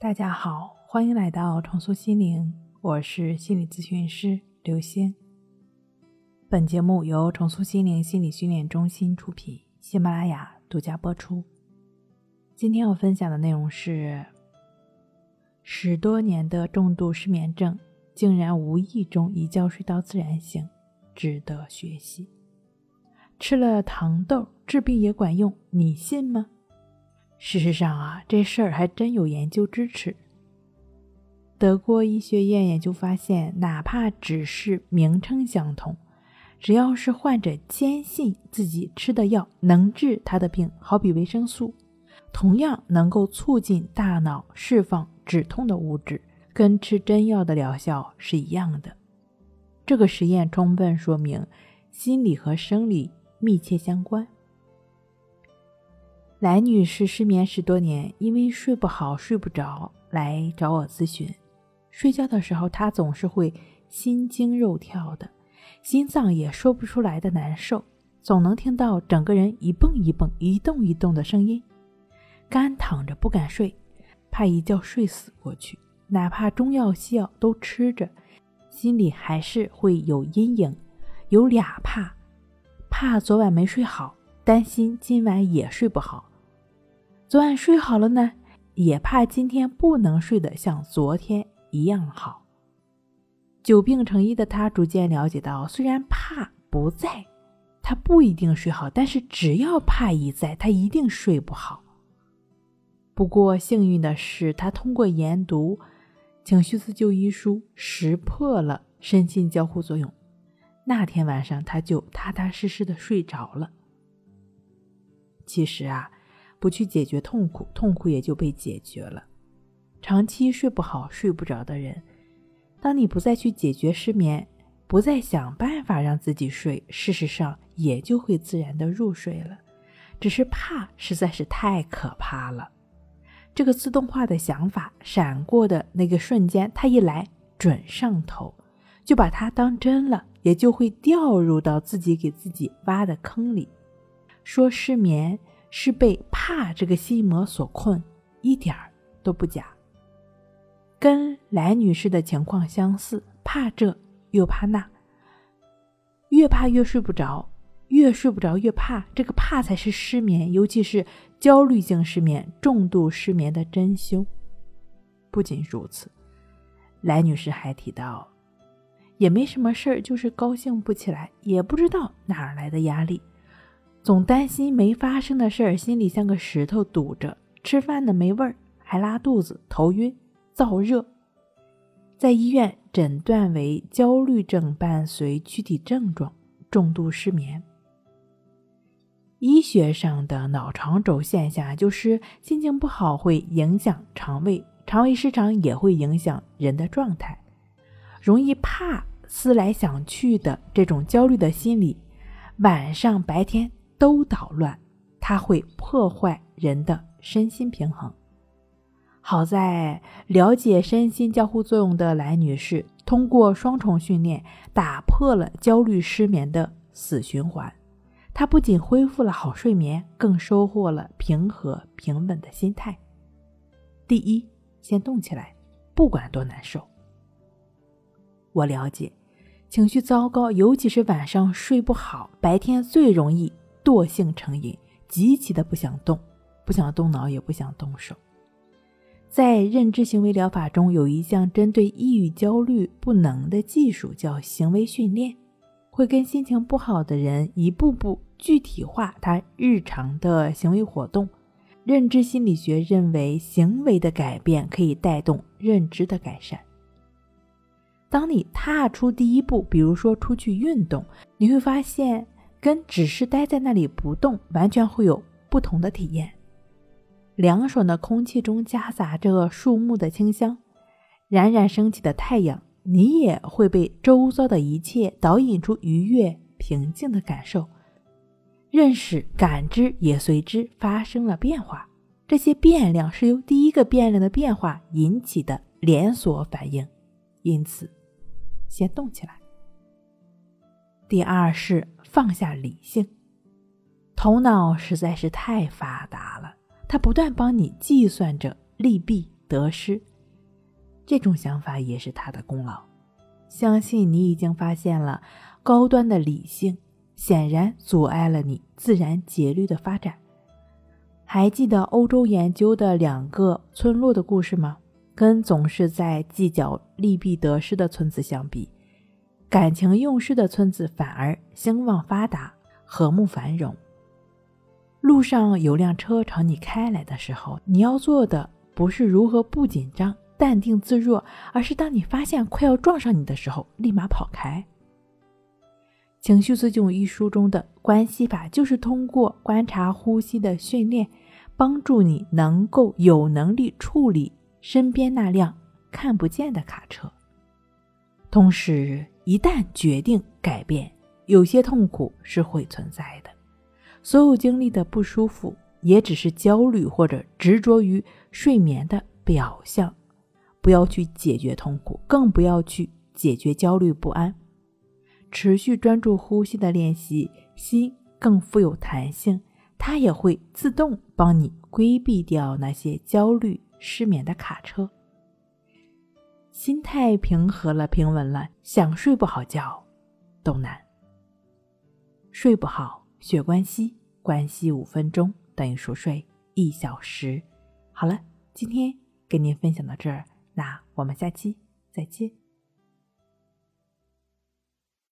大家好，欢迎来到重塑心灵，我是心理咨询师刘星。本节目由重塑心灵心理训练中心出品，喜马拉雅独家播出。今天要分享的内容是：十多年的重度失眠症，竟然无意中一觉睡到自然醒，值得学习。吃了糖豆治病也管用，你信吗？事实上啊，这事儿还真有研究支持。德国医学院研究发现，哪怕只是名称相同，只要是患者坚信自己吃的药能治他的病，好比维生素，同样能够促进大脑释放止痛的物质，跟吃真药的疗效是一样的。这个实验充分说明心理和生理。密切相关。来女士失眠十多年，因为睡不好、睡不着来找我咨询。睡觉的时候，她总是会心惊肉跳的，心脏也说不出来的难受，总能听到整个人一蹦一蹦、一动一动的声音。干躺着不敢睡，怕一觉睡死过去。哪怕中药西药都吃着，心里还是会有阴影，有俩怕。怕昨晚没睡好，担心今晚也睡不好。昨晚睡好了呢，也怕今天不能睡得像昨天一样好。久病成医的他逐渐了解到，虽然怕不在，他不一定睡好，但是只要怕一在，他一定睡不好。不过幸运的是，他通过研读《情绪自救医书》，识破了身心交互作用。那天晚上，他就踏踏实实的睡着了。其实啊，不去解决痛苦，痛苦也就被解决了。长期睡不好、睡不着的人，当你不再去解决失眠，不再想办法让自己睡，事实上也就会自然的入睡了。只是怕实在是太可怕了，这个自动化的想法闪过的那个瞬间，它一来准上头，就把它当真了。也就会掉入到自己给自己挖的坑里。说失眠是被怕这个心魔所困，一点儿都不假。跟来女士的情况相似，怕这又怕那，越怕越睡不着，越睡不着越怕。这个怕才是失眠，尤其是焦虑性失眠、重度失眠的真凶。不仅如此，来女士还提到。也没什么事儿，就是高兴不起来，也不知道哪儿来的压力，总担心没发生的事儿，心里像个石头堵着，吃饭呢没味儿，还拉肚子、头晕、燥热，在医院诊断为焦虑症伴随躯体症状，重度失眠。医学上的脑肠轴现象就是心情不好会影响肠胃，肠胃失常也会影响人的状态。容易怕、思来想去的这种焦虑的心理，晚上、白天都捣乱，它会破坏人的身心平衡。好在了解身心交互作用的来女士，通过双重训练打破了焦虑失眠的死循环。她不仅恢复了好睡眠，更收获了平和平稳的心态。第一，先动起来，不管多难受。我了解，情绪糟糕，尤其是晚上睡不好，白天最容易惰性成瘾，极其的不想动，不想动脑，也不想动手。在认知行为疗法中，有一项针对抑郁、焦虑不能的技术，叫行为训练，会跟心情不好的人一步步具体化他日常的行为活动。认知心理学认为，行为的改变可以带动认知的改善。当你踏出第一步，比如说出去运动，你会发现跟只是待在那里不动完全会有不同的体验。凉爽的空气中夹杂着树木的清香，冉冉升起的太阳，你也会被周遭的一切导引出愉悦、平静的感受，认识、感知也随之发生了变化。这些变量是由第一个变量的变化引起的连锁反应，因此。先动起来。第二是放下理性，头脑实在是太发达了，它不断帮你计算着利弊得失。这种想法也是他的功劳。相信你已经发现了高端的理性，显然阻碍了你自然节律的发展。还记得欧洲研究的两个村落的故事吗？跟总是在计较利弊得失的村子相比，感情用事的村子反而兴旺发达、和睦繁荣。路上有辆车朝你开来的时候，你要做的不是如何不紧张、淡定自若，而是当你发现快要撞上你的时候，立马跑开。《情绪自救》一书中的关系法，就是通过观察呼吸的训练，帮助你能够有能力处理。身边那辆看不见的卡车。同时，一旦决定改变，有些痛苦是会存在的。所有经历的不舒服，也只是焦虑或者执着于睡眠的表象。不要去解决痛苦，更不要去解决焦虑不安。持续专注呼吸的练习，心更富有弹性，它也会自动帮你规避掉那些焦虑。失眠的卡车，心态平和了，平稳了，想睡不好觉都难。睡不好，血关息，关息五分钟等于熟睡一小时。好了，今天跟您分享到这儿，那我们下期再见。